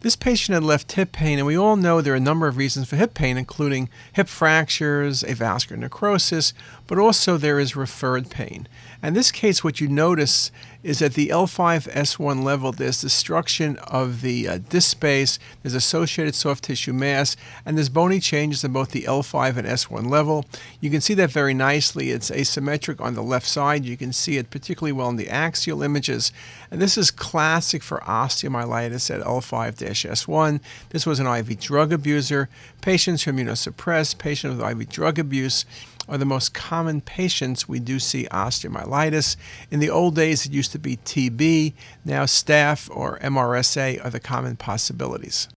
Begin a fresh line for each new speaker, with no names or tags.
This patient had left hip pain, and we all know there are a number of reasons for hip pain, including hip fractures, avascular necrosis, but also there is referred pain. And in this case, what you notice is at the L5S1 level, there's destruction of the uh, disc space, there's associated soft tissue mass, and there's bony changes in both the L5 and S1 level. You can see that very nicely. It's asymmetric on the left side. You can see it particularly well in the axial images. And this is classic for osteomyelitis at L5 S1. This was an IV drug abuser. Patients who are immunosuppressed, patients with IV drug abuse are the most common patients we do see osteomyelitis. In the old days, it used to be TB. Now, staph or MRSA are the common possibilities.